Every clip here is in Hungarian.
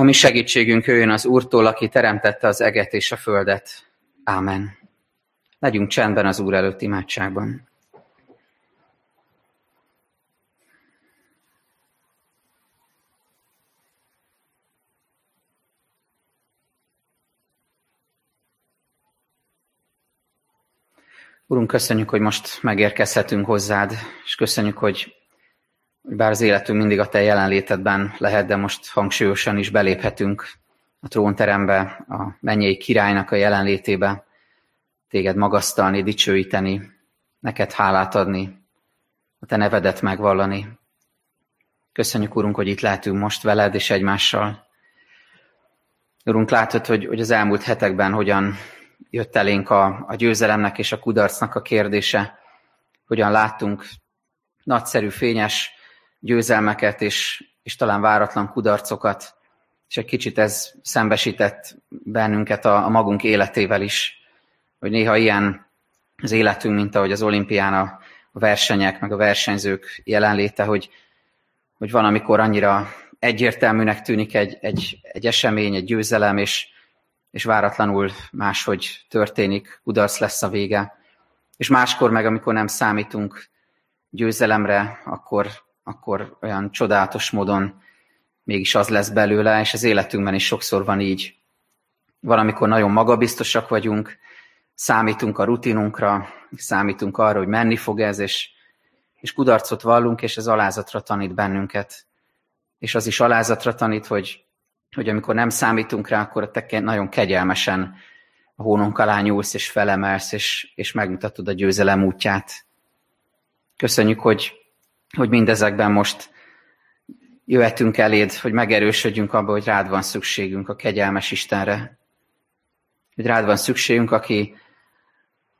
A mi segítségünk jöjjön az Úrtól, aki teremtette az eget és a földet. Ámen. Legyünk csendben az Úr előtt imádságban. Urunk, köszönjük, hogy most megérkezhetünk hozzád, és köszönjük, hogy bár az életünk mindig a te jelenlétedben lehet, de most hangsúlyosan is beléphetünk a trónterembe, a mennyei királynak a jelenlétébe, téged magasztalni, dicsőíteni, neked hálát adni, a te nevedet megvallani. Köszönjük, Urunk, hogy itt lehetünk most veled és egymással. Urunk, látod, hogy, hogy az elmúlt hetekben hogyan jött elénk a, a győzelemnek és a kudarcnak a kérdése, hogyan láttunk nagyszerű, fényes győzelmeket és, és talán váratlan kudarcokat, és egy kicsit ez szembesített bennünket a, a magunk életével is, hogy néha ilyen az életünk, mint ahogy az olimpián a, a versenyek, meg a versenyzők jelenléte, hogy, hogy van, amikor annyira egyértelműnek tűnik egy, egy, egy esemény, egy győzelem, és, és váratlanul máshogy történik, kudarc lesz a vége. És máskor meg, amikor nem számítunk győzelemre, akkor, akkor olyan csodálatos módon mégis az lesz belőle, és az életünkben is sokszor van így. Valamikor nagyon magabiztosak vagyunk, számítunk a rutinunkra, számítunk arra, hogy menni fog ez, és, és kudarcot vallunk, és ez alázatra tanít bennünket. És az is alázatra tanít, hogy hogy amikor nem számítunk rá, akkor te nagyon kegyelmesen a hónunk alá nyúlsz, és felemelsz, és, és megmutatod a győzelem útját. Köszönjük, hogy, hogy mindezekben most jöhetünk eléd, hogy megerősödjünk abba, hogy rád van szükségünk a kegyelmes Istenre. Hogy rád van szükségünk, aki,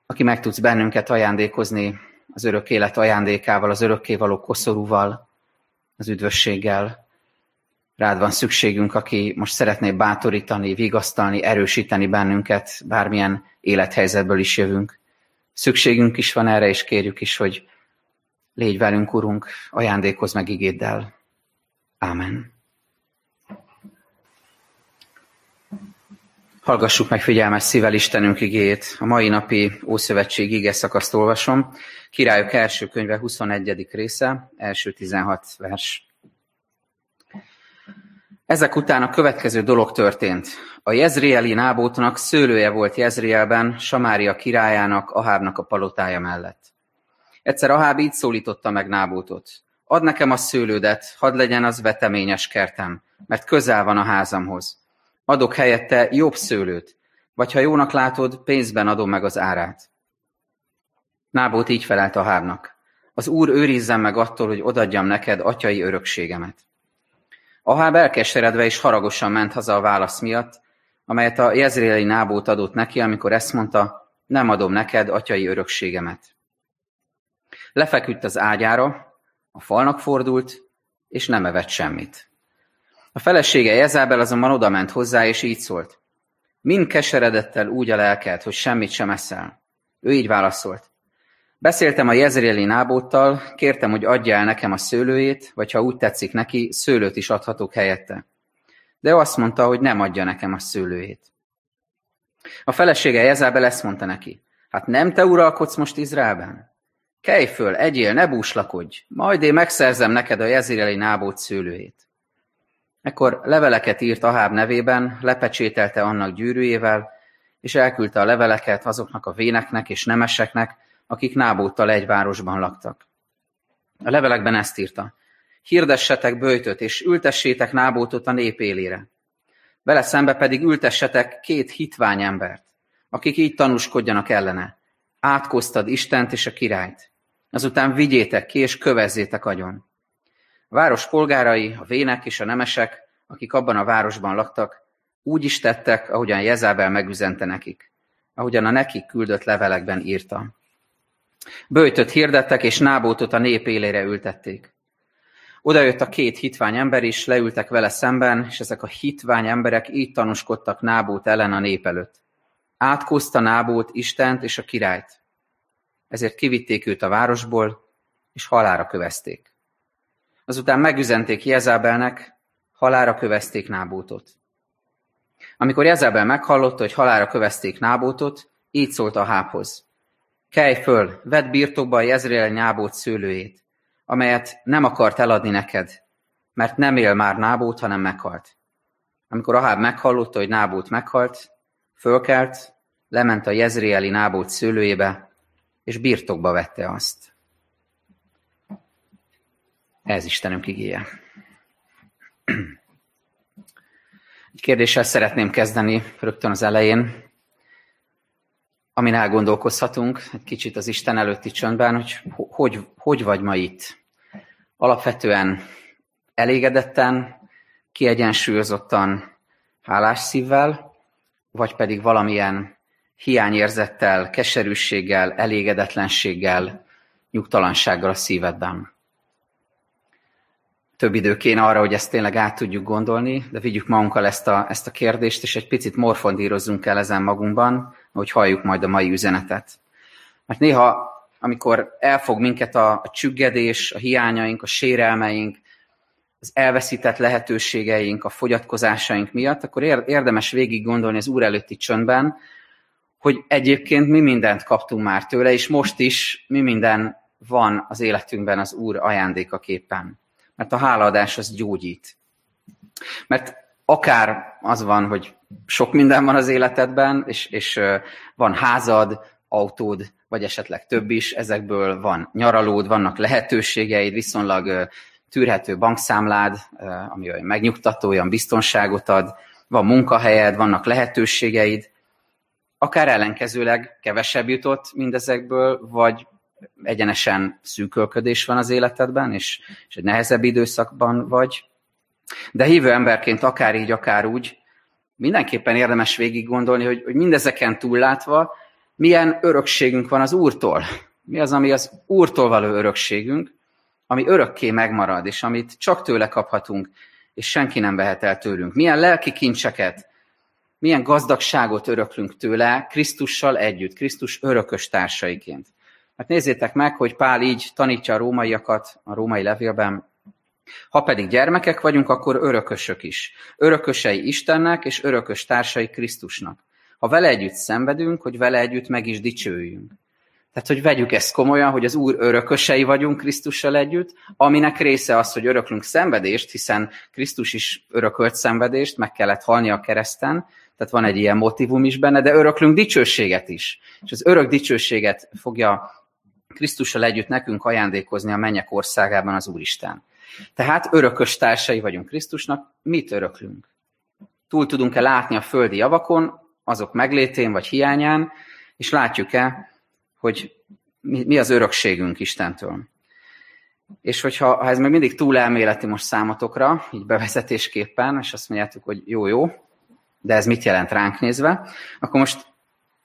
aki meg tudsz bennünket ajándékozni az örök élet ajándékával, az örökkévaló koszorúval, az üdvösséggel. Rád van szükségünk, aki most szeretné bátorítani, vigasztalni, erősíteni bennünket, bármilyen élethelyzetből is jövünk. Szükségünk is van erre, és kérjük is, hogy légy velünk, Urunk, ajándékozz meg igéddel. Ámen. Hallgassuk meg figyelmes szível Istenünk igéjét. A mai napi Ószövetség ige szakaszt olvasom. Királyok első könyve 21. része, első 16 vers. Ezek után a következő dolog történt. A jezrieli nábótnak szőlője volt Jezrielben, Samária királyának, Ahábnak a palotája mellett. Egyszer Aháb így szólította meg Nábótot. Add nekem a szőlődet, hadd legyen az veteményes kertem, mert közel van a házamhoz. Adok helyette jobb szőlőt, vagy ha jónak látod, pénzben adom meg az árát. Nábót így felelt Ahábnak. Az úr őrizzen meg attól, hogy odadjam neked atyai örökségemet. Aháb elkeseredve és haragosan ment haza a válasz miatt, amelyet a jezréli nábót adott neki, amikor ezt mondta, nem adom neked atyai örökségemet. Lefeküdt az ágyára, a falnak fordult, és nem evett semmit. A felesége Jezábel azonban odament hozzá, és így szólt. Mind keseredett el úgy a lelked, hogy semmit sem eszel. Ő így válaszolt. Beszéltem a jezreeli nábóttal, kértem, hogy adja el nekem a szőlőjét, vagy ha úgy tetszik neki, szőlőt is adhatok helyette. De ő azt mondta, hogy nem adja nekem a szőlőjét. A felesége Jezábel ezt mondta neki. Hát nem te uralkodsz most Izraelben? Kelj föl, egyél, ne búslakodj, majd én megszerzem neked a jezreeli nábót szőlőjét. Ekkor leveleket írt Aháb nevében, lepecsételte annak gyűrűjével, és elküldte a leveleket azoknak a véneknek és nemeseknek, akik Nábóttal egy városban laktak. A levelekben ezt írta. Hirdessetek bőjtöt, és ültessétek Nábótot a nép élére. Vele szembe pedig ültessetek két hitvány embert, akik így tanúskodjanak ellene. Átkoztad Istent és a királyt. Azután vigyétek ki, és kövezzétek agyon. A város polgárai, a vének és a nemesek, akik abban a városban laktak, úgy is tettek, ahogyan Jezábel megüzente nekik, ahogyan a nekik küldött levelekben írta. Böjtöt hirdettek, és Nábótot a nép élére ültették. Oda jött a két hitvány ember is, leültek vele szemben, és ezek a hitvány emberek így tanúskodtak Nábót ellen a nép előtt. Átkozta Nábót Istent és a királyt. Ezért kivitték őt a városból, és halára kövezték. Azután megüzenték Jezábelnek, halára kövezték Nábótot. Amikor Jezebel meghallotta, hogy halára kövezték Nábótot, így szólt a háphoz. Kelj föl, vedd birtokba Jezreel Nábót szőlőjét, amelyet nem akart eladni neked, mert nem él már Nábót, hanem meghalt. Amikor Aháb meghallotta, hogy Nábót meghalt, fölkelt, lement a Jezreeli Nábót szőlőjébe, és birtokba vette azt. Ez Istenünk igéje. Egy kérdéssel szeretném kezdeni rögtön az elején, amin elgondolkozhatunk egy kicsit az Isten előtti csöndben, hogy hogy, hogy vagy ma itt. Alapvetően elégedetten, kiegyensúlyozottan, hálás szívvel, vagy pedig valamilyen hiányérzettel, keserűséggel, elégedetlenséggel, nyugtalansággal a szívedben. Több idő kéne arra, hogy ezt tényleg át tudjuk gondolni, de vigyük magunkkal ezt a, ezt a kérdést, és egy picit morfondírozzunk el ezen magunkban, hogy halljuk majd a mai üzenetet. Mert néha, amikor elfog minket a, a csüggedés, a hiányaink, a sérelmeink, az elveszített lehetőségeink, a fogyatkozásaink miatt, akkor érdemes végig gondolni az Úr előtti csöndben, hogy egyébként mi mindent kaptunk már tőle, és most is mi minden van az életünkben az Úr ajándékaképpen. Mert a hálaadás az gyógyít. Mert akár az van, hogy sok minden van az életedben, és, és van házad, autód, vagy esetleg több is, ezekből van nyaralód, vannak lehetőségeid, viszonylag tűrhető bankszámlád, ami olyan megnyugtató, olyan biztonságot ad, van munkahelyed, vannak lehetőségeid, akár ellenkezőleg kevesebb jutott mindezekből, vagy egyenesen szűkölködés van az életedben, és, és egy nehezebb időszakban vagy. De hívő emberként akár így, akár úgy, mindenképpen érdemes végig gondolni, hogy, hogy mindezeken túllátva milyen örökségünk van az Úrtól. Mi az, ami az Úrtól való örökségünk, ami örökké megmarad, és amit csak tőle kaphatunk, és senki nem vehet el tőlünk. Milyen lelki kincseket, milyen gazdagságot öröklünk tőle Krisztussal együtt, Krisztus örökös társaiként. Hát nézzétek meg, hogy Pál így tanítja a rómaiakat a római levélben, ha pedig gyermekek vagyunk, akkor örökösök is. Örökösei Istennek és örökös társai Krisztusnak. Ha vele együtt szenvedünk, hogy vele együtt meg is dicsőjünk. Tehát, hogy vegyük ezt komolyan, hogy az Úr örökösei vagyunk Krisztussal együtt, aminek része az, hogy öröklünk szenvedést, hiszen Krisztus is örökölt szenvedést, meg kellett halni a kereszten, tehát van egy ilyen motivum is benne, de öröklünk dicsőséget is. És az örök dicsőséget fogja Krisztussal együtt nekünk ajándékozni a mennyek országában az Úristen. Tehát örökös társai vagyunk Krisztusnak, mit öröklünk? Túl tudunk-e látni a földi javakon, azok meglétén vagy hiányán, és látjuk-e, hogy mi az örökségünk Istentől. És hogyha ha ez még mindig túl elméleti most számotokra, így bevezetésképpen, és azt mondjátok, hogy jó-jó, de ez mit jelent ránk nézve, akkor most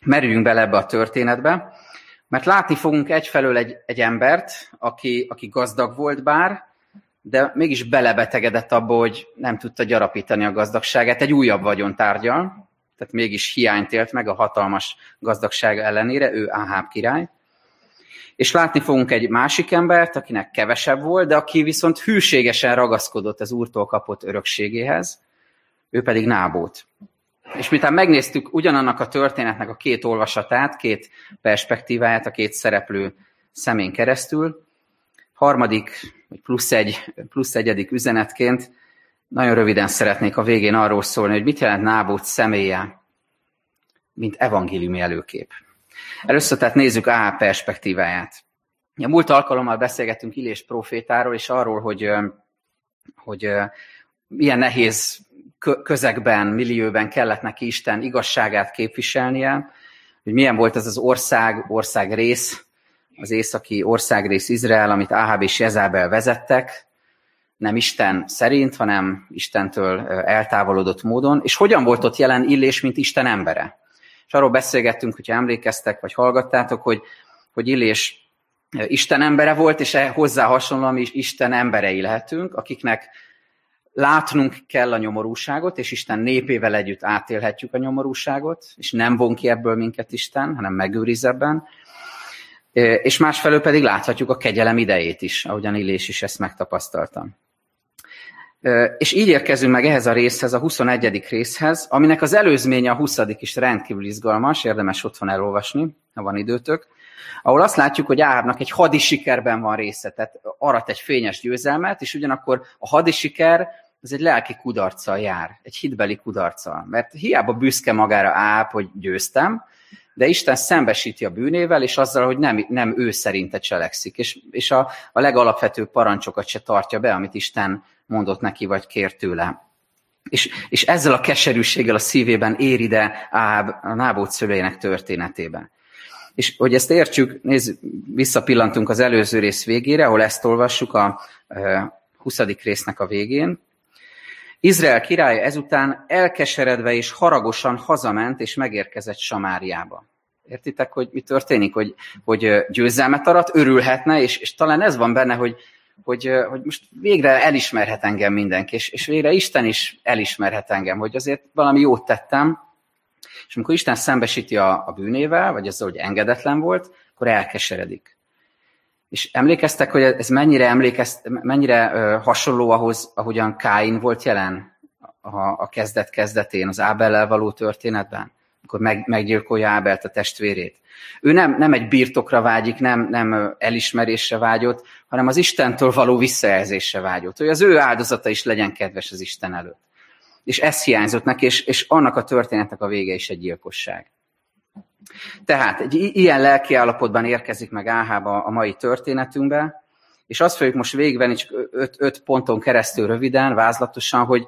merüljünk bele ebbe a történetbe, mert látni fogunk egyfelől egy, egy embert, aki, aki gazdag volt bár, de mégis belebetegedett abba, hogy nem tudta gyarapítani a gazdagságát, egy újabb vagyontárgyal, tehát mégis hiányt élt meg a hatalmas gazdagság ellenére, ő Áháb király. És látni fogunk egy másik embert, akinek kevesebb volt, de aki viszont hűségesen ragaszkodott az úrtól kapott örökségéhez, ő pedig Nábót. És miután megnéztük ugyanannak a történetnek a két olvasatát, két perspektíváját, a két szereplő szemén keresztül, harmadik, vagy plusz, egy, plusz egyedik üzenetként nagyon röviden szeretnék a végén arról szólni, hogy mit jelent Nábót személye, mint evangéliumi előkép. Először tehát nézzük A perspektíváját. A múlt alkalommal beszélgettünk Illés profétáról, és arról, hogy, hogy milyen nehéz közegben, millióben kellett neki Isten igazságát képviselnie, hogy milyen volt ez az ország, ország rész, az északi országrész Izrael, amit Áháb és Jezábel vezettek, nem Isten szerint, hanem Istentől eltávolodott módon, és hogyan volt ott jelen Illés, mint Isten embere. És arról beszélgettünk, hogyha emlékeztek, vagy hallgattátok, hogy, hogy Illés Isten embere volt, és hozzá hasonlóan is Isten emberei lehetünk, akiknek látnunk kell a nyomorúságot, és Isten népével együtt átélhetjük a nyomorúságot, és nem von ki ebből minket Isten, hanem megőriz ebben. És másfelől pedig láthatjuk a kegyelem idejét is, ahogyan Illés is ezt megtapasztaltam. És így érkezünk meg ehhez a részhez, a 21. részhez, aminek az előzménye a 20. is rendkívül izgalmas, érdemes otthon elolvasni, ha van időtök, ahol azt látjuk, hogy Áhábnak egy hadi sikerben van része, tehát arat egy fényes győzelmet, és ugyanakkor a hadi siker az egy lelki kudarccal jár, egy hitbeli kudarccal. Mert hiába büszke magára Áháb, hogy győztem, de Isten szembesíti a bűnével, és azzal, hogy nem, nem ő szerinte cselekszik, és, és a, a legalapvetőbb parancsokat se tartja be, amit Isten mondott neki, vagy kért tőle. És, és ezzel a keserűséggel a szívében ér ide Áháb a Nábót szülőjének történetében. És hogy ezt értsük, nézz, visszapillantunk az előző rész végére, ahol ezt olvassuk a 20. résznek a végén. Izrael királya ezután elkeseredve és haragosan hazament és megérkezett Samáriába. Értitek, hogy mi történik? Hogy, hogy győzelmet arat, örülhetne, és, és talán ez van benne, hogy, hogy, hogy most végre elismerhet engem mindenki, és, és végre Isten is elismerhet engem, hogy azért valami jót tettem, és amikor Isten szembesíti a, a bűnével, vagy azzal, hogy engedetlen volt, akkor elkeseredik. És emlékeztek, hogy ez mennyire, emlékez, mennyire hasonló ahhoz, ahogyan Káin volt jelen a, a kezdet kezdetén, az Ábellel való történetben, amikor meg, meggyilkolja Ábelt a testvérét. Ő nem, nem egy birtokra vágyik, nem, nem elismerésre vágyott, hanem az Istentől való visszajelzésre vágyott, hogy az ő áldozata is legyen kedves az Isten előtt. És ez hiányzott neki, és, és annak a történetnek a vége is egy gyilkosság. Tehát egy ilyen lelki állapotban érkezik meg Áhába a mai történetünkbe, és azt fogjuk most végigvenni csak öt, öt ponton keresztül röviden, vázlatosan, hogy,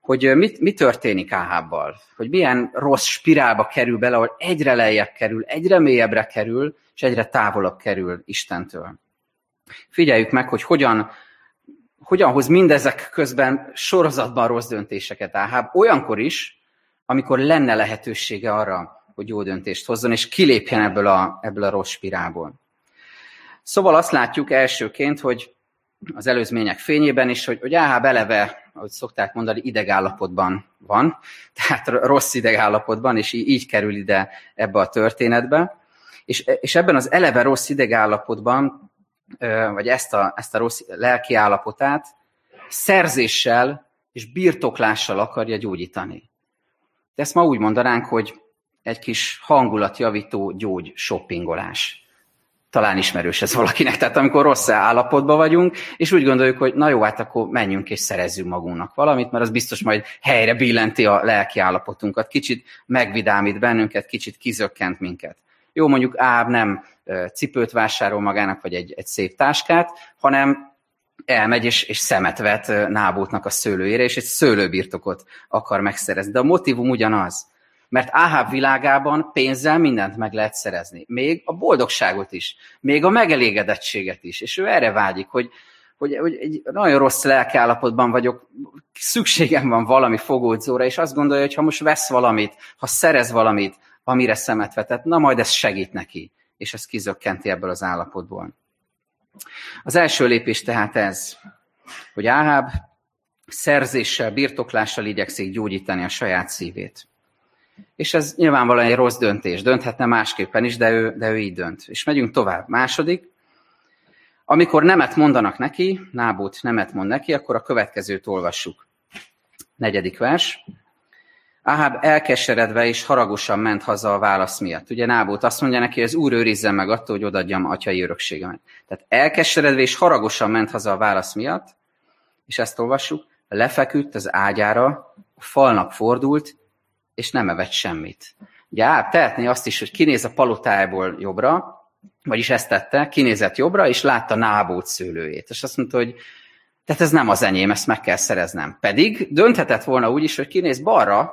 hogy mit, mi történik Áhábbal, hogy milyen rossz spirálba kerül bele, ahol egyre lejjebb kerül, egyre mélyebbre kerül, és egyre távolabb kerül Istentől. Figyeljük meg, hogy hogyan, hogyan hoz mindezek közben sorozatban rossz döntéseket Áháb, olyankor is, amikor lenne lehetősége arra, hogy jó döntést hozzon, és kilépjen ebből a, ebből a rossz spirálból. Szóval azt látjuk elsőként, hogy az előzmények fényében is, hogy, hogy Áháb eleve, ahogy szokták mondani, idegállapotban van, tehát rossz idegállapotban, és így, így kerül ide ebbe a történetbe. És, és ebben az eleve rossz idegállapotban, vagy ezt a, ezt a rossz lelki állapotát szerzéssel és birtoklással akarja gyógyítani. De ezt ma úgy mondanánk, hogy egy kis hangulatjavító gyógy shoppingolás. Talán ismerős ez valakinek. Tehát amikor rossz állapotban vagyunk, és úgy gondoljuk, hogy na jó, hát akkor menjünk és szerezzünk magunknak valamit, mert az biztos majd helyre billenti a lelki állapotunkat, kicsit megvidámít bennünket, kicsit kizökkent minket. Jó, mondjuk Áb nem cipőt vásárol magának, vagy egy, egy szép táskát, hanem elmegy és, és szemet vet Nábótnak a szőlőjére, és egy szőlőbirtokot akar megszerezni. De a motivum ugyanaz mert Áháb világában pénzzel mindent meg lehet szerezni. Még a boldogságot is, még a megelégedettséget is. És ő erre vágyik, hogy, hogy, hogy egy nagyon rossz lelkiállapotban vagyok, szükségem van valami fogódzóra, és azt gondolja, hogy ha most vesz valamit, ha szerez valamit, amire szemet vetett, na majd ez segít neki, és ez kizökkenti ebből az állapotból. Az első lépés tehát ez, hogy Áháb szerzéssel, birtoklással igyekszik gyógyítani a saját szívét. És ez nyilvánvalóan egy rossz döntés. Dönthetne másképpen is, de ő, de ő így dönt. És megyünk tovább. Második. Amikor nemet mondanak neki, Nábút nemet mond neki, akkor a következőt olvassuk. Negyedik vers. Áháb elkeseredve és haragosan ment haza a válasz miatt. Ugye Nábút azt mondja neki, hogy az úr őrizzen meg attól, hogy odaadjam atyai örökségemet. Tehát elkeseredve és haragosan ment haza a válasz miatt, és ezt olvassuk, lefeküdt az ágyára, a falnak fordult, és nem evett semmit. Ugye át tehetné azt is, hogy kinéz a palotájából jobbra, vagyis ezt tette, kinézett jobbra, és látta Nábót szőlőjét. És azt mondta, hogy tehát ez nem az enyém, ezt meg kell szereznem. Pedig dönthetett volna úgy is, hogy kinéz balra,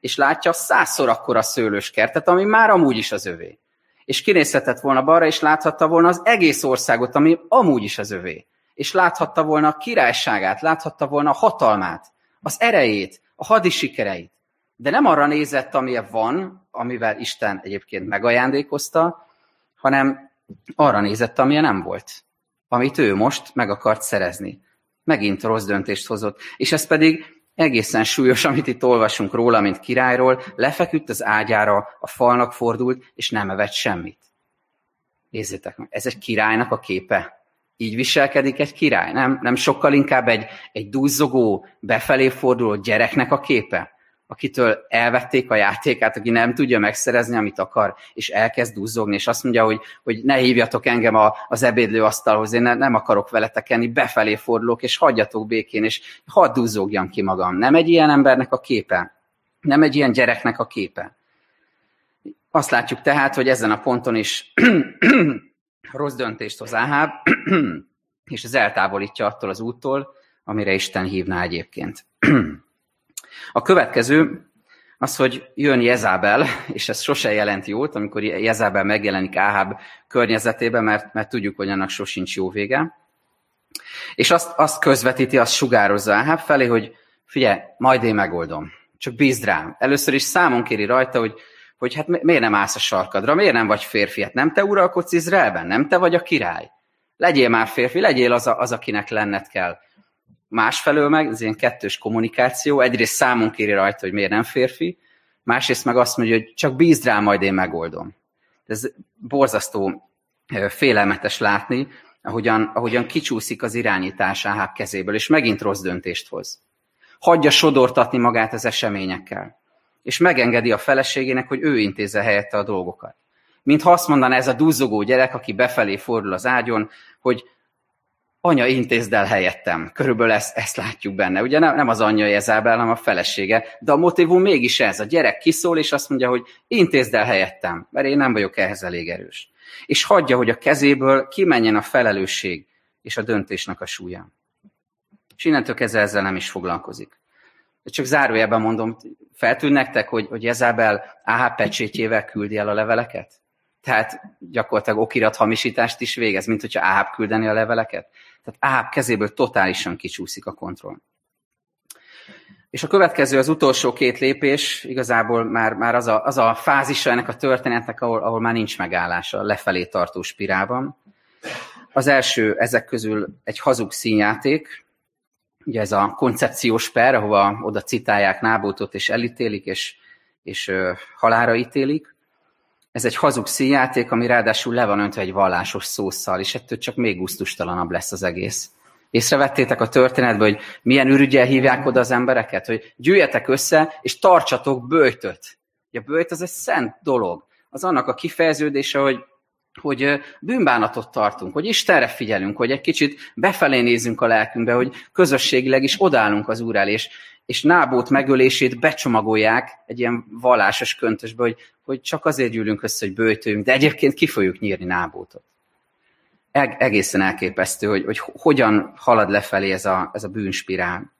és látja százszor akkora szőlős kertet, ami már amúgy is az övé. És kinézhetett volna balra, és láthatta volna az egész országot, ami amúgy is az övé. És láthatta volna a királyságát, láthatta volna a hatalmát, az erejét, a hadisikereit de nem arra nézett, amilyen van, amivel Isten egyébként megajándékozta, hanem arra nézett, amilyen nem volt, amit ő most meg akart szerezni. Megint rossz döntést hozott. És ez pedig egészen súlyos, amit itt olvasunk róla, mint királyról, lefeküdt az ágyára, a falnak fordult, és nem evett semmit. Nézzétek meg, ez egy királynak a képe. Így viselkedik egy király, nem? Nem sokkal inkább egy, egy duzzogó, befelé forduló gyereknek a képe? Akitől elvették a játékát, aki nem tudja megszerezni, amit akar, és elkezd duzzogni, és azt mondja, hogy, hogy ne hívjatok engem a, az ebédlőasztalhoz, én ne, nem akarok veletek enni, befelé fordulok, és hagyjatok békén, és hadd duzzogjam ki magam. Nem egy ilyen embernek a képe, nem egy ilyen gyereknek a képe. Azt látjuk tehát, hogy ezen a ponton is rossz döntést hoz Áháb, és ez eltávolítja attól az úttól, amire Isten hívná egyébként. A következő az, hogy jön Jezábel, és ez sose jelent jót, amikor Jezábel megjelenik Áháb környezetében, mert, mert tudjuk, hogy annak sosincs jó vége. És azt, azt közvetíti, azt sugározza Áháb felé, hogy figyelj, majd én megoldom. Csak bízd rám. Először is számon kéri rajta, hogy, hogy hát miért nem állsz a sarkadra, miért nem vagy férfi? Hát nem te uralkodsz Izraelben, nem te vagy a király. Legyél már férfi, legyél az, a, az akinek lenned kell. Másfelől meg, ez ilyen kettős kommunikáció, egyrészt számon kéri rajta, hogy miért nem férfi, másrészt meg azt mondja, hogy csak bízd rá, majd én megoldom. Ez borzasztó félelmetes látni, ahogyan, ahogyan kicsúszik az irányítás Áháb kezéből, és megint rossz döntést hoz. Hagyja sodortatni magát az eseményekkel, és megengedi a feleségének, hogy ő intézze helyette a dolgokat. Mintha azt mondaná ez a duzzogó gyerek, aki befelé fordul az ágyon, hogy anya intézd el helyettem. Körülbelül ezt, ezt látjuk benne. Ugye nem, nem az anyja Jezábel, hanem a felesége. De a motivum mégis ez. A gyerek kiszól, és azt mondja, hogy intézd el helyettem, mert én nem vagyok ehhez elég erős. És hagyja, hogy a kezéből kimenjen a felelősség és a döntésnek a súlya. És innentől kezdve ezzel nem is foglalkozik. De csak zárójelben mondom, feltűn nektek, hogy, hogy Jezábel AH pecsétjével küldi el a leveleket? Tehát gyakorlatilag okirat hamisítást is végez, mint hogyha Áháb küldeni a leveleket. Tehát Áháb kezéből totálisan kicsúszik a kontroll. És a következő, az utolsó két lépés, igazából már, már az, a, az a fázisa ennek a történetnek, ahol, ahol már nincs megállása, lefelé tartó spirálban. Az első ezek közül egy hazug színjáték, ugye ez a koncepciós per, ahova oda citálják Nábótot és elítélik, és, és ö, halára ítélik. Ez egy hazug színjáték, ami ráadásul le van öntve egy vallásos szószal, és ettől csak még gusztustalanabb lesz az egész. Észrevettétek a történetben, hogy milyen ürügyel hívják oda az embereket? Hogy gyűjjetek össze, és tartsatok bőjtöt. A bőjt az egy szent dolog. Az annak a kifejeződése, hogy hogy bűnbánatot tartunk, hogy Istenre figyelünk, hogy egy kicsit befelé nézünk a lelkünkbe, hogy közösségileg is odállunk az Úr el, és, és Nábót megölését becsomagolják egy ilyen vallásos köntösbe, hogy, hogy csak azért gyűlünk össze, hogy bőjtőjünk, de egyébként ki fogjuk nyírni Nábótot. Eg- egészen elképesztő, hogy, hogy hogyan halad lefelé ez a, ez a bűnspirál.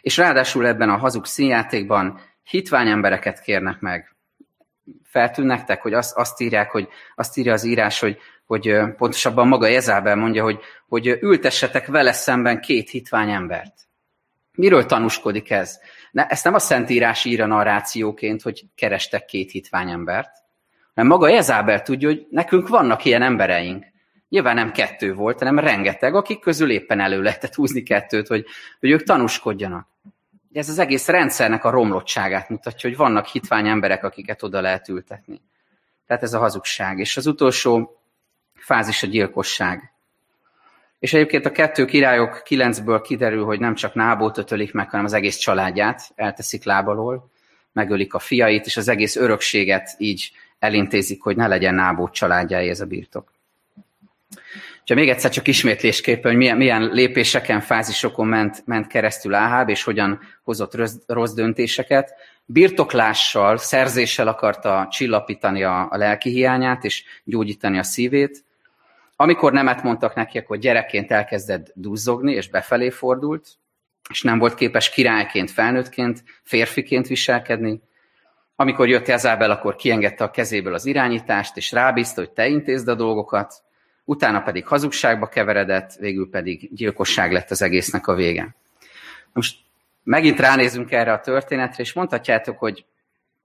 És ráadásul ebben a hazug színjátékban hitvány embereket kérnek meg, feltűn nektek, hogy azt, azt írják, hogy azt írja az írás, hogy, hogy pontosabban maga Jezábel mondja, hogy, hogy ültessetek vele szemben két hitvány embert. Miről tanúskodik ez? Ne, ezt nem a Szentírás ír a narrációként, hogy kerestek két hitvány embert, hanem maga Jezábel tudja, hogy nekünk vannak ilyen embereink. Nyilván nem kettő volt, hanem rengeteg, akik közül éppen elő lehetett húzni kettőt, hogy, hogy ők tanúskodjanak ez az egész rendszernek a romlottságát mutatja, hogy vannak hitvány emberek, akiket oda lehet ültetni. Tehát ez a hazugság. És az utolsó fázis a gyilkosság. És egyébként a kettő királyok kilencből kiderül, hogy nem csak Nábót ötölik meg, hanem az egész családját elteszik lábalól, megölik a fiait, és az egész örökséget így elintézik, hogy ne legyen Nábót családjáé ez a birtok. Ha még egyszer csak ismétlésképpen, hogy milyen, milyen lépéseken, fázisokon ment, ment keresztül Áháb, és hogyan hozott rossz, rossz döntéseket. Birtoklással, szerzéssel akarta csillapítani a, a lelki hiányát, és gyógyítani a szívét. Amikor nemet mondtak neki, akkor gyerekként elkezdett duzzogni, és befelé fordult, és nem volt képes királyként, felnőttként, férfiként viselkedni. Amikor jött Jezábel, akkor kiengedte a kezéből az irányítást, és rábízta, hogy te intézd a dolgokat, utána pedig hazugságba keveredett, végül pedig gyilkosság lett az egésznek a vége. Most megint ránézünk erre a történetre, és mondhatjátok, hogy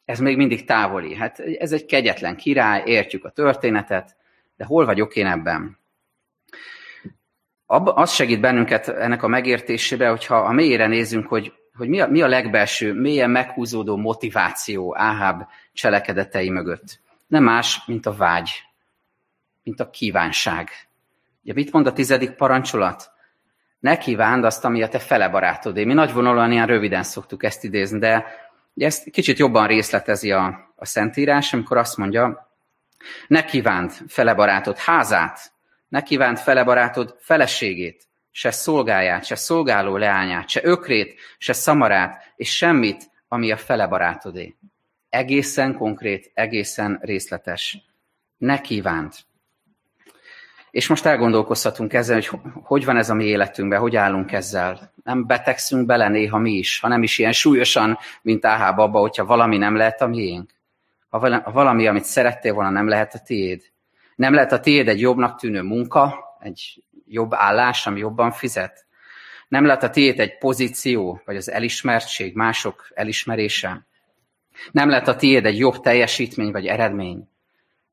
ez még mindig távoli. Hát ez egy kegyetlen király, értjük a történetet, de hol vagyok én ebben? Abba, az segít bennünket ennek a megértésébe, hogyha a mélyére nézünk, hogy, hogy mi, a, mi a legbelső, mélyen meghúzódó motiváció Áháb cselekedetei mögött. Nem más, mint a vágy mint a kívánság. Ugye mit mond a tizedik parancsolat? Ne kívánd azt, ami a te fele barátodé. Mi nagyvonalúan ilyen röviden szoktuk ezt idézni, de ezt kicsit jobban részletezi a, a Szentírás, amikor azt mondja, ne kívánd fele barátod házát, ne kívánd fele barátod feleségét, se szolgáját, se szolgáló leányát, se ökrét, se szamarát, és semmit, ami a fele barátodé. Egészen konkrét, egészen részletes. Ne kívánt. És most elgondolkozhatunk ezzel, hogy hogy van ez a mi életünkben, hogy állunk ezzel. Nem betegszünk bele néha mi is, hanem is ilyen súlyosan, mint Áhába abba, hogyha valami nem lehet a miénk. Ha valami, amit szerettél volna, nem lehet a tiéd. Nem lehet a tiéd egy jobbnak tűnő munka, egy jobb állás, ami jobban fizet. Nem lehet a tiéd egy pozíció, vagy az elismertség, mások elismerése. Nem lehet a tiéd egy jobb teljesítmény, vagy eredmény.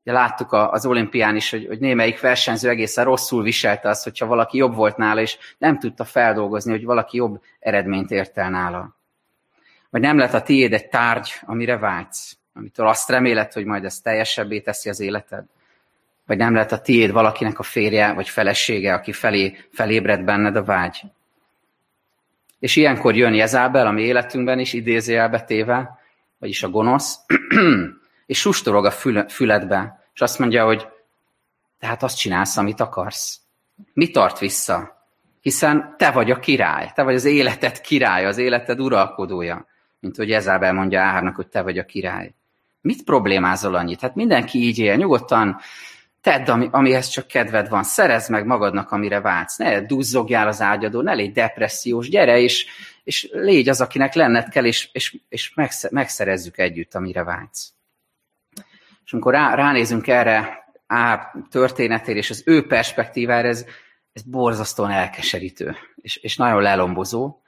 Ugye láttuk az olimpián is, hogy, hogy némelyik versenyző egészen rosszul viselte azt, hogyha valaki jobb volt nála, és nem tudta feldolgozni, hogy valaki jobb eredményt ért el nála. Vagy nem lehet a tiéd egy tárgy, amire vágysz, amitől azt reméled, hogy majd ez teljesebbé teszi az életed. Vagy nem lehet a tiéd valakinek a férje vagy felesége, aki felé, felébred benned a vágy. És ilyenkor jön Jezábel a mi életünkben is, idézőjelbe téve, vagyis a gonosz, és sustorog a füledbe, és azt mondja, hogy tehát azt csinálsz, amit akarsz. Mi tart vissza? Hiszen te vagy a király, te vagy az életed király, az életed uralkodója. Mint hogy Jezábel mondja Áhábnak, hogy te vagy a király. Mit problémázol annyit? Hát mindenki így él, nyugodtan tedd, ami, amihez csak kedved van, szerezd meg magadnak, amire vágysz, ne duzzogjál az ágyadó, ne légy depressziós, gyere, és, és légy az, akinek lenned kell, és, és, és megszerezzük együtt, amire vágysz. És amikor rá, ránézünk erre Á történetére, és az ő perspektívára, ez, ez borzasztóan elkeserítő, és, és nagyon lelombozó.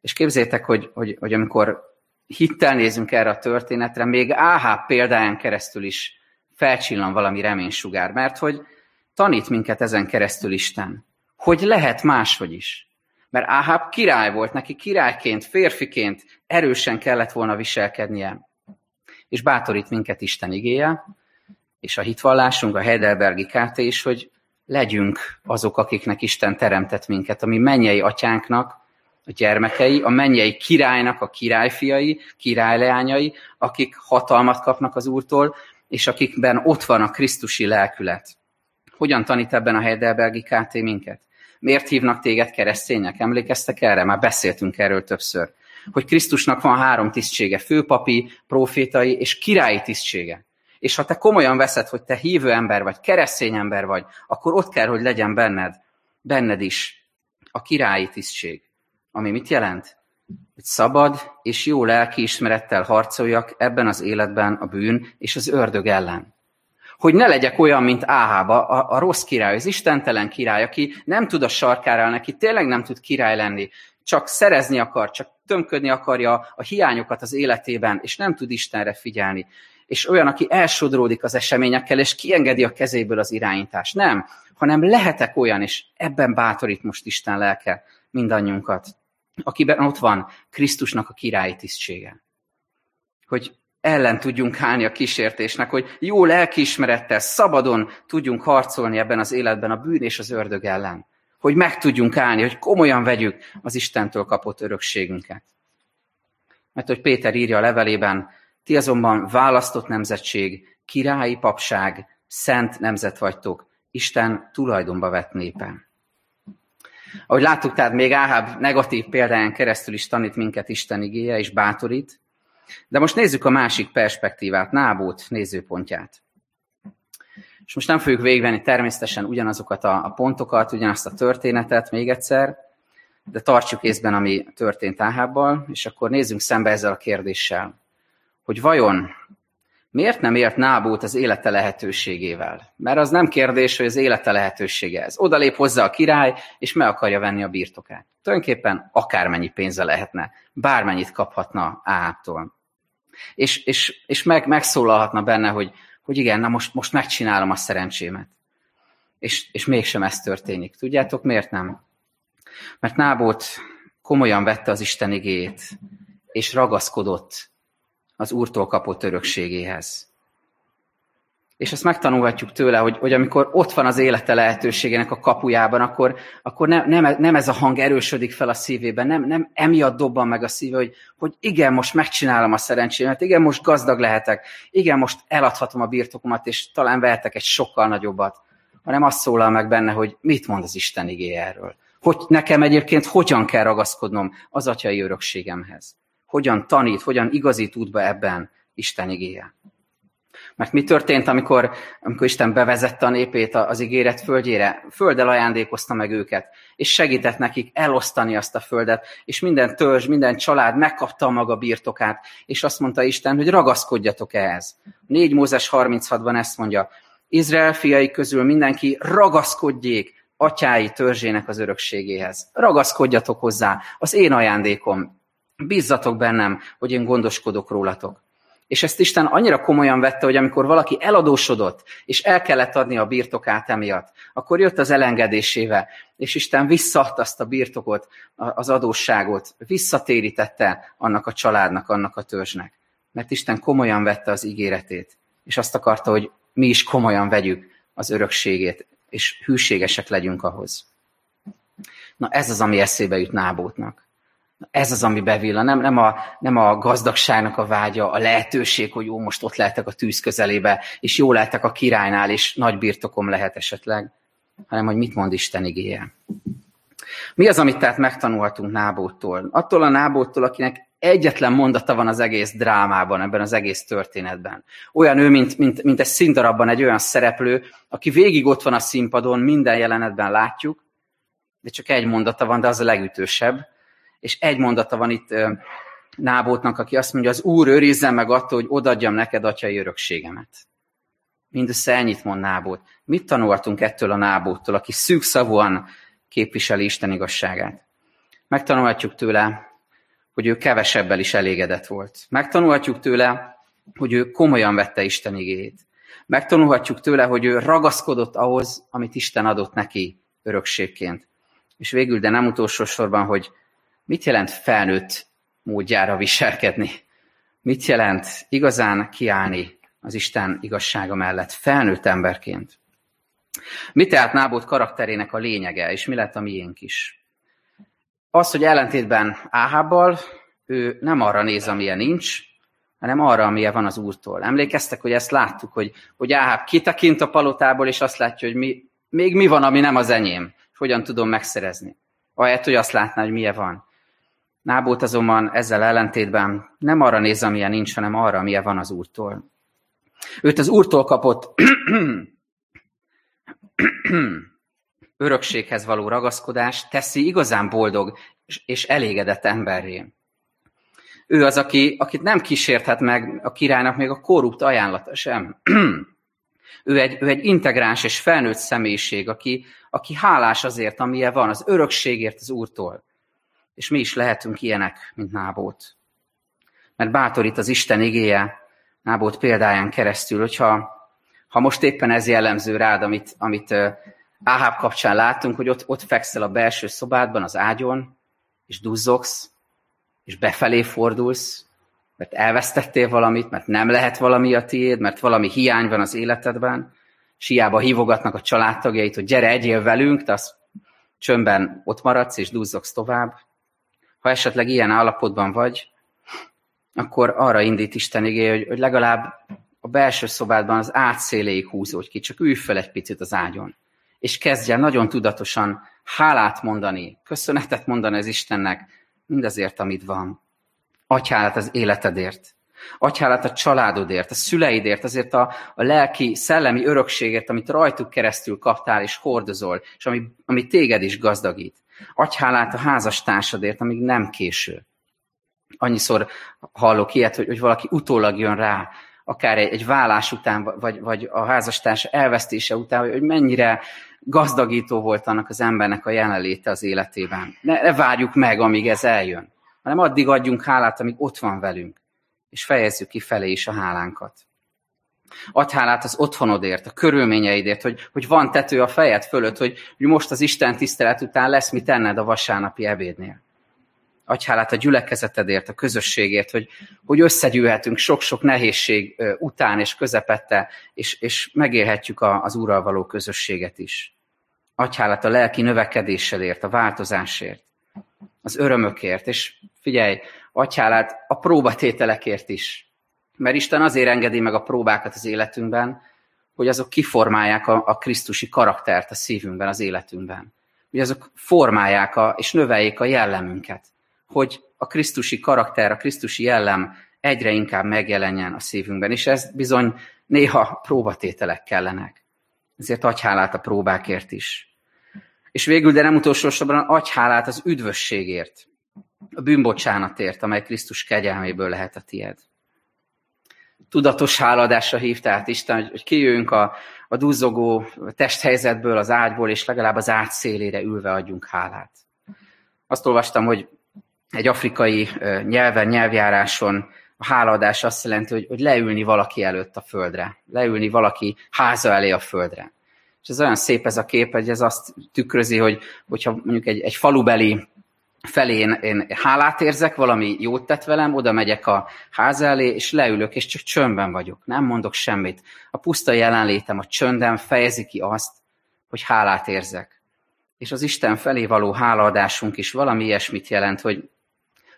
És képzétek, hogy, hogy, hogy amikor hittel nézünk erre a történetre, még AH példáján keresztül is felcsillan valami reménysugár, mert hogy tanít minket ezen keresztül Isten, hogy lehet máshogy is. Mert Áháb király volt, neki királyként, férfiként erősen kellett volna viselkednie. És bátorít minket Isten igéje, és a hitvallásunk, a Heidelbergi KT is, hogy legyünk azok, akiknek Isten teremtett minket, ami mennyei atyánknak, a gyermekei, a mennyei királynak a királyfiai, királyleányai, akik hatalmat kapnak az Úrtól, és akikben ott van a Krisztusi lelkület. Hogyan tanít ebben a Heidelbergi KT minket? Miért hívnak téged keresztények? Emlékeztek erre? Már beszéltünk erről többször. Hogy Krisztusnak van három tisztsége, főpapi, profétai és királyi tisztsége. És ha te komolyan veszed, hogy te hívő ember vagy, keresztény ember vagy, akkor ott kell, hogy legyen benned, benned is a királyi tisztség. Ami mit jelent? hogy szabad és jó lelkiismerettel harcoljak ebben az életben a bűn és az ördög ellen. Hogy ne legyek olyan, mint Áhába, a, a rossz király, az istentelen király, aki nem tud a sarkára aki tényleg nem tud király lenni, csak szerezni akar, csak tömködni akarja a hiányokat az életében, és nem tud Istenre figyelni. És olyan, aki elsodródik az eseményekkel, és kiengedi a kezéből az irányítást. Nem, hanem lehetek olyan, és ebben bátorít most Isten lelke mindannyiunkat akiben ott van Krisztusnak a királyi tisztsége. Hogy ellen tudjunk állni a kísértésnek, hogy jó lelkiismerettel, szabadon tudjunk harcolni ebben az életben a bűn és az ördög ellen. Hogy meg tudjunk állni, hogy komolyan vegyük az Istentől kapott örökségünket. Mert hogy Péter írja a levelében, ti azonban választott nemzetség, királyi papság, szent nemzet vagytok, Isten tulajdonba vett népen. Ahogy láttuk, tehát még Áháb negatív példáján keresztül is tanít minket Isten igéje és bátorít. De most nézzük a másik perspektívát, Nábót nézőpontját. És most nem fogjuk végvenni természetesen ugyanazokat a, pontokat, ugyanazt a történetet még egyszer, de tartsuk észben, ami történt Áhábbal, és akkor nézzünk szembe ezzel a kérdéssel, hogy vajon Miért nem élt Nábót az élete lehetőségével? Mert az nem kérdés, hogy az élete lehetősége ez. Oda lép hozzá a király, és meg akarja venni a birtokát. Tulajdonképpen akármennyi pénze lehetne, bármennyit kaphatna Áhábtól. És, és, és meg, megszólalhatna benne, hogy, hogy igen, na most, most megcsinálom a szerencsémet. És, és mégsem ez történik. Tudjátok, miért nem? Mert Nábót komolyan vette az Isten igét, és ragaszkodott az Úrtól kapott örökségéhez. És ezt megtanulhatjuk tőle, hogy, hogy amikor ott van az élete lehetőségének a kapujában, akkor, akkor nem, nem, nem ez a hang erősödik fel a szívében, nem, nem emiatt dobban meg a szíve, hogy, hogy igen, most megcsinálom a szerencsémet, igen, most gazdag lehetek, igen, most eladhatom a birtokomat, és talán vehetek egy sokkal nagyobbat, hanem azt szólal meg benne, hogy mit mond az Isten igé erről. Hogy nekem egyébként hogyan kell ragaszkodnom az atyai örökségemhez. Hogyan tanít, hogyan igazít útba ebben Isten igéje. Mert mi történt, amikor, amikor Isten bevezette a népét az ígéret földjére? Földdel ajándékozta meg őket, és segített nekik elosztani azt a földet, és minden törzs, minden család megkapta a maga birtokát, és azt mondta Isten, hogy ragaszkodjatok ehhez. 4 Mózes 36-ban ezt mondja, Izrael fiai közül mindenki ragaszkodjék atyái törzsének az örökségéhez. Ragaszkodjatok hozzá, az én ajándékom. Bízzatok bennem, hogy én gondoskodok rólatok. És ezt Isten annyira komolyan vette, hogy amikor valaki eladósodott, és el kellett adni a birtokát emiatt, akkor jött az elengedésével, és Isten visszaadta azt a birtokot, az adósságot, visszatérítette annak a családnak, annak a törzsnek. Mert Isten komolyan vette az ígéretét, és azt akarta, hogy mi is komolyan vegyük az örökségét, és hűségesek legyünk ahhoz. Na ez az, ami eszébe jut Nábótnak. Ez az, ami bevillan, nem, nem, a, nem a gazdagságnak a vágya, a lehetőség, hogy jó, most ott lehetek a tűz közelébe, és jó lehetek a királynál, és nagy birtokom lehet esetleg, hanem hogy mit mond Isten igéje. Mi az, amit tehát megtanulhatunk Nábóttól? Attól a Nábóttól, akinek egyetlen mondata van az egész drámában, ebben az egész történetben. Olyan ő, mint, mint, mint egy színdarabban egy olyan szereplő, aki végig ott van a színpadon, minden jelenetben látjuk, de csak egy mondata van, de az a legütősebb, és egy mondata van itt Nábótnak, aki azt mondja, az Úr őrizzen meg attól, hogy odadjam neked atyai örökségemet. Mindössze ennyit mond Nábót. Mit tanultunk ettől a Nábóttól, aki szűkszavúan képviseli Isten igazságát? Megtanulhatjuk tőle, hogy ő kevesebbel is elégedett volt. Megtanulhatjuk tőle, hogy ő komolyan vette Isten igéjét. Megtanulhatjuk tőle, hogy ő ragaszkodott ahhoz, amit Isten adott neki örökségként. És végül, de nem utolsó sorban, hogy Mit jelent felnőtt módjára viselkedni? Mit jelent igazán kiállni az Isten igazsága mellett felnőtt emberként? Mi tehát Nábot karakterének a lényege, és mi lett a miénk is? Az, hogy ellentétben Áhábbal ő nem arra néz, amilyen nincs, hanem arra, amilyen van az úrtól. Emlékeztek, hogy ezt láttuk, hogy, hogy Áháb kitekint a palotából, és azt látja, hogy mi, még mi van, ami nem az enyém, és hogyan tudom megszerezni. Ahelyett, hogy azt látná, hogy milyen van. Nábót azonban ezzel ellentétben nem arra néz, amilyen nincs, hanem arra, amilyen van az Úrtól. Őt az Úrtól kapott örökséghez való ragaszkodás teszi igazán boldog és elégedett emberré. Ő az, aki, akit nem kísérthet meg a királynak még a korrupt ajánlata sem. ő, egy, ő egy integráns és felnőtt személyiség, aki, aki hálás azért, amilyen van, az örökségért az Úrtól. És mi is lehetünk ilyenek, mint Nábót. Mert bátorít az Isten igéje Nábót példáján keresztül, hogyha ha most éppen ez jellemző rád, amit, amit Áháb kapcsán látunk, hogy ott, ott fekszel a belső szobádban, az ágyon, és duzzogsz, és befelé fordulsz, mert elvesztettél valamit, mert nem lehet valami a tiéd, mert valami hiány van az életedben, és hiába hívogatnak a családtagjait, hogy gyere, egyél velünk, te az csömbben ott maradsz és duzzogsz tovább, ha esetleg ilyen állapotban vagy, akkor arra indít Isten igé, hogy, hogy legalább a belső szobádban az átszéléig húzódj ki, csak ülj fel egy picit az ágyon. És kezdj el nagyon tudatosan hálát mondani, köszönetet mondani az Istennek mindazért, amit van. Adj hálát az életedért. Adj hálát a családodért, a szüleidért, azért a, a lelki, szellemi örökségért, amit rajtuk keresztül kaptál és hordozol, és ami, ami téged is gazdagít. Adj hálát a házastársadért, amíg nem késő. Annyiszor hallok ilyet, hogy, hogy valaki utólag jön rá, akár egy, egy vállás után, vagy, vagy a házastárs elvesztése után, hogy mennyire gazdagító volt annak az embernek a jelenléte az életében. Ne, ne várjuk meg, amíg ez eljön, hanem addig adjunk hálát, amíg ott van velünk, és fejezzük ki felé is a hálánkat. Adj hálát az otthonodért, a körülményeidért, hogy, hogy van tető a fejed fölött, hogy, hogy most az Isten tisztelet után lesz mit tenned a vasárnapi ebédnél. Adj hálát a gyülekezetedért, a közösségért, hogy, hogy összegyűlhetünk sok-sok nehézség után és közepette, és, és megélhetjük a, az Úrral való közösséget is. Adj hálát a lelki növekedésedért, a változásért, az örömökért, és figyelj, adj hálát a próbatételekért is. Mert Isten azért engedi meg a próbákat az életünkben, hogy azok kiformálják a, a Krisztusi karaktert a szívünkben, az életünkben. Hogy azok formálják a, és növeljék a jellemünket. Hogy a Krisztusi karakter, a Krisztusi jellem egyre inkább megjelenjen a szívünkben. És ez bizony néha próbatételek kellenek. Ezért adj hálát a próbákért is. És végül, de nem utolsó sorban, adj hálát az üdvösségért, a bűnbocsánatért, amely Krisztus kegyelméből lehet a tied tudatos háladásra hívta át Isten, hogy, hogy kijöjjünk a, a duzzogó testhelyzetből, az ágyból, és legalább az ágy szélére ülve adjunk hálát. Azt olvastam, hogy egy afrikai nyelven, nyelvjáráson a hálaadás azt jelenti, hogy, hogy leülni valaki előtt a földre, leülni valaki háza elé a földre. És ez olyan szép ez a kép, hogy ez azt tükrözi, hogy hogyha mondjuk egy, egy falubeli felé én, én hálát érzek, valami jót tett velem, oda megyek a ház elé, és leülök, és csak csöndben vagyok, nem mondok semmit. A puszta jelenlétem, a csöndem fejezi ki azt, hogy hálát érzek. És az Isten felé való hálaadásunk is valami ilyesmit jelent, hogy,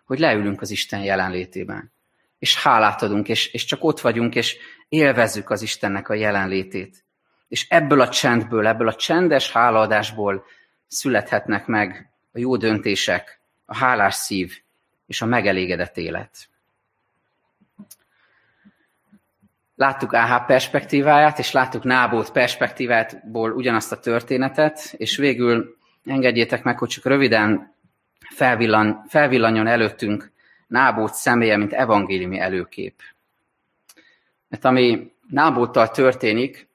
hogy leülünk az Isten jelenlétében. És hálát adunk, és, és csak ott vagyunk, és élvezzük az Istennek a jelenlétét. És ebből a csendből, ebből a csendes hálaadásból születhetnek meg a jó döntések, a hálás szív és a megelégedett élet. Láttuk AH perspektíváját, és láttuk Nábót perspektívából ugyanazt a történetet, és végül engedjétek meg, hogy csak röviden felvillan, felvillanjon előttünk Nábót személye, mint evangéliumi előkép. Mert ami Nábóttal történik,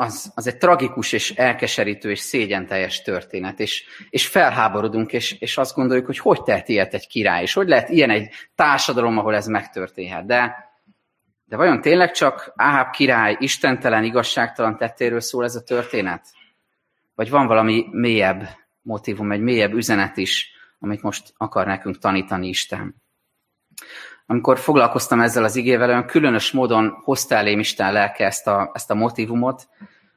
az, az egy tragikus és elkeserítő és szégyenteljes történet, és, és felháborodunk, és, és azt gondoljuk, hogy hogy tehet ilyet egy király, és hogy lehet ilyen egy társadalom, ahol ez megtörténhet. De, de vajon tényleg csak Áháb király istentelen, igazságtalan tettéről szól ez a történet? Vagy van valami mélyebb motivum, egy mélyebb üzenet is, amit most akar nekünk tanítani Isten? Amikor foglalkoztam ezzel az igével, olyan különös módon hozta elém Isten lelke ezt a, ezt a motivumot,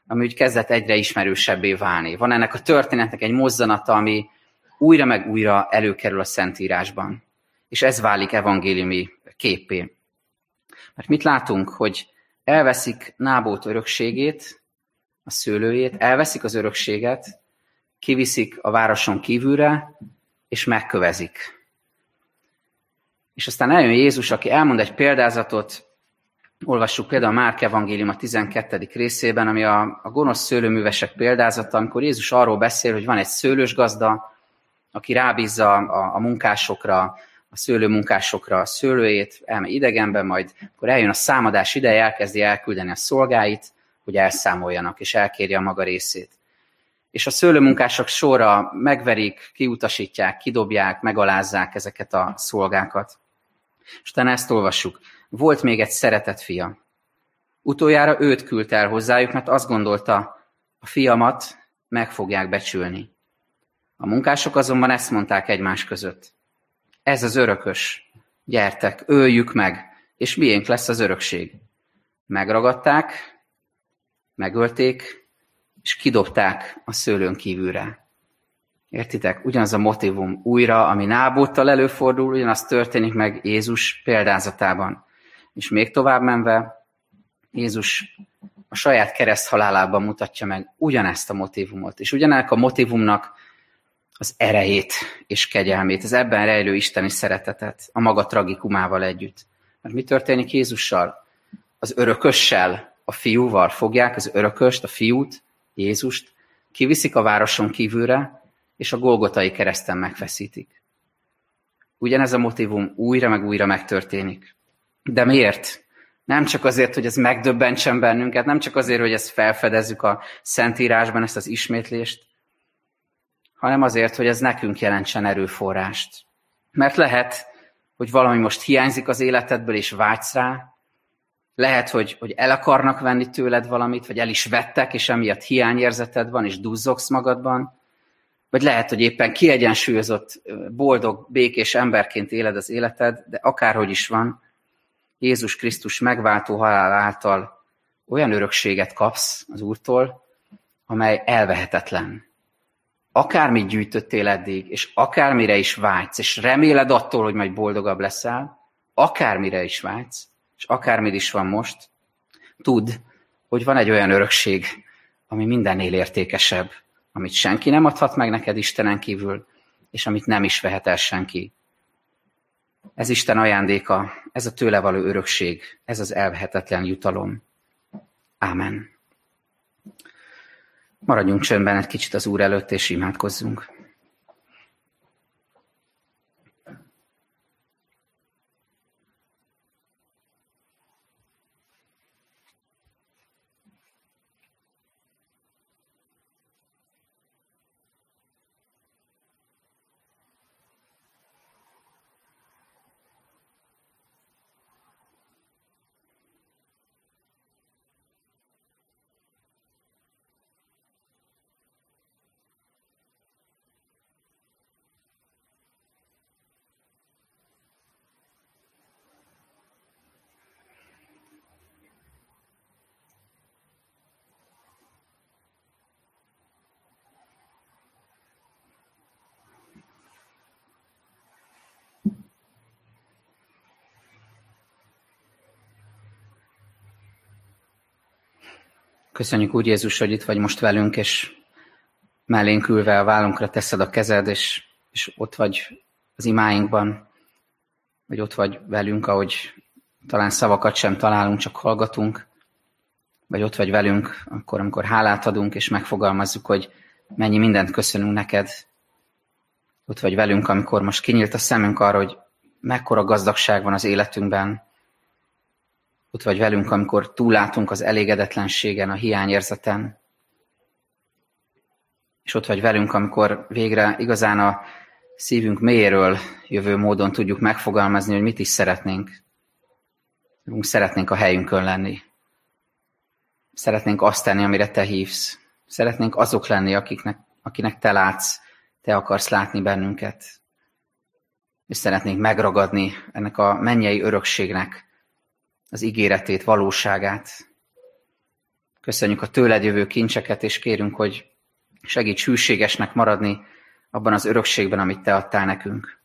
ami úgy kezdett egyre ismerősebbé válni. Van ennek a történetnek egy mozzanata, ami újra meg újra előkerül a Szentírásban. És ez válik evangéliumi képé. Mert mit látunk, hogy elveszik Nábót örökségét, a szőlőjét, elveszik az örökséget, kiviszik a városon kívülre, és megkövezik. És aztán eljön Jézus, aki elmond egy példázatot, olvassuk például a Márk Evangélium a 12. részében, ami a, a gonosz szőlőművesek példázata, amikor Jézus arról beszél, hogy van egy szőlős gazda, aki rábízza a, a munkásokra, a szőlőmunkásokra a szőlőjét, elmegy idegenbe, majd akkor eljön a számadás ideje, elkezdi elküldeni a szolgáit, hogy elszámoljanak, és elkérje a maga részét. És a szőlőmunkások sorra megverik, kiutasítják, kidobják, megalázzák ezeket a szolgákat. És utána ezt olvassuk. Volt még egy szeretett fia. Utoljára őt küldte el hozzájuk, mert azt gondolta, a fiamat meg fogják becsülni. A munkások azonban ezt mondták egymás között. Ez az örökös. Gyertek, öljük meg, és miénk lesz az örökség. Megragadták, megölték, és kidobták a szőlőn kívülre. Értitek? Ugyanaz a motivum újra, ami Nábóttal előfordul, ugyanaz történik meg Jézus példázatában. És még tovább menve, Jézus a saját kereszt halálában mutatja meg ugyanezt a motivumot, és ugyanek a motivumnak az erejét és kegyelmét, az ebben rejlő isteni szeretetet, a maga tragikumával együtt. Mert mi történik Jézussal? Az örökössel, a fiúval fogják az örököst, a fiút, Jézust, kiviszik a városon kívülre, és a Golgotai kereszten megfeszítik. Ugyanez a motivum újra meg újra megtörténik. De miért? Nem csak azért, hogy ez megdöbbentsen bennünket, nem csak azért, hogy ezt felfedezzük a Szentírásban, ezt az ismétlést, hanem azért, hogy ez nekünk jelentsen erőforrást. Mert lehet, hogy valami most hiányzik az életedből, és vágysz rá, lehet, hogy, hogy el akarnak venni tőled valamit, vagy el is vettek, és emiatt hiányérzeted van, és duzzogsz magadban, vagy lehet, hogy éppen kiegyensúlyozott, boldog, békés emberként éled az életed, de akárhogy is van, Jézus Krisztus megváltó halál által olyan örökséget kapsz az Úrtól, amely elvehetetlen. Akármit gyűjtöttél eddig, és akármire is vágysz, és reméled attól, hogy majd boldogabb leszel, akármire is vágysz, és akármit is van most, tudd, hogy van egy olyan örökség, ami mindennél értékesebb, amit senki nem adhat meg neked Istenen kívül, és amit nem is vehet el senki. Ez Isten ajándéka, ez a tőle való örökség, ez az elvehetetlen jutalom. Ámen. Maradjunk csöndben egy kicsit az Úr előtt, és imádkozzunk. Köszönjük úgy Jézus, hogy itt vagy most velünk, és mellénk ülve a vállunkra teszed a kezed, és, és ott vagy az imáinkban, vagy ott vagy velünk, ahogy talán szavakat sem találunk, csak hallgatunk, vagy ott vagy velünk, akkor, amikor hálát adunk, és megfogalmazzuk, hogy mennyi mindent köszönünk neked. Ott vagy velünk, amikor most kinyílt a szemünk arra, hogy mekkora gazdagság van az életünkben, ott vagy velünk, amikor túllátunk az elégedetlenségen, a hiányérzeten. És ott vagy velünk, amikor végre igazán a szívünk mélyéről jövő módon tudjuk megfogalmazni, hogy mit is szeretnénk. Szeretnénk a helyünkön lenni. Szeretnénk azt tenni, amire te hívsz. Szeretnénk azok lenni, akiknek, akinek te látsz, te akarsz látni bennünket. És szeretnénk megragadni ennek a mennyei örökségnek az ígéretét, valóságát. Köszönjük a tőled jövő kincseket, és kérünk, hogy segíts hűségesnek maradni abban az örökségben, amit te adtál nekünk.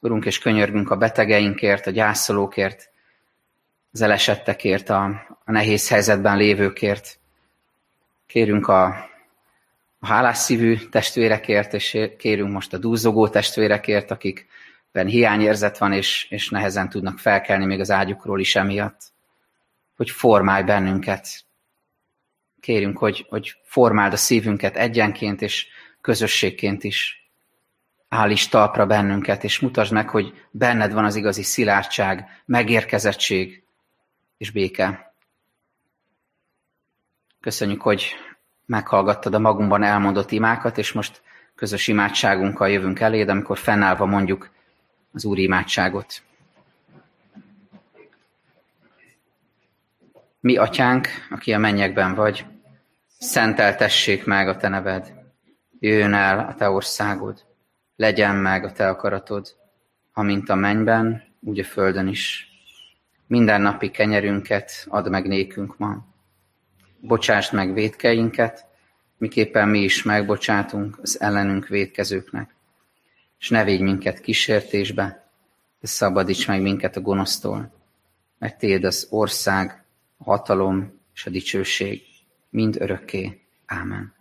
Urunk, és könyörgünk a betegeinkért, a gyászolókért, az elesettekért, a, a nehéz helyzetben lévőkért. Kérünk a, a hálás szívű testvérekért, és kérünk most a dúzogó testvérekért, akik ben hiányérzet van, és, és nehezen tudnak felkelni még az ágyukról is emiatt. Hogy formálj bennünket. Kérünk, hogy, hogy formáld a szívünket egyenként és közösségként is. Állíts talpra bennünket, és mutasd meg, hogy benned van az igazi szilárdság, megérkezettség és béke. Köszönjük, hogy meghallgattad a magunkban elmondott imákat, és most közös imádságunkkal jövünk eléd, amikor fennállva mondjuk az Úr imádságot. Mi, atyánk, aki a mennyekben vagy, szenteltessék meg a te neved, jöjjön el a te országod, legyen meg a te akaratod, amint a mennyben, úgy a földön is. Minden napi kenyerünket add meg nékünk ma. Bocsásd meg védkeinket, miképpen mi is megbocsátunk az ellenünk védkezőknek és ne védj minket kísértésbe, de szabadíts meg minket a gonosztól, mert Téd az ország, a hatalom és a dicsőség mind örökké. Ámen.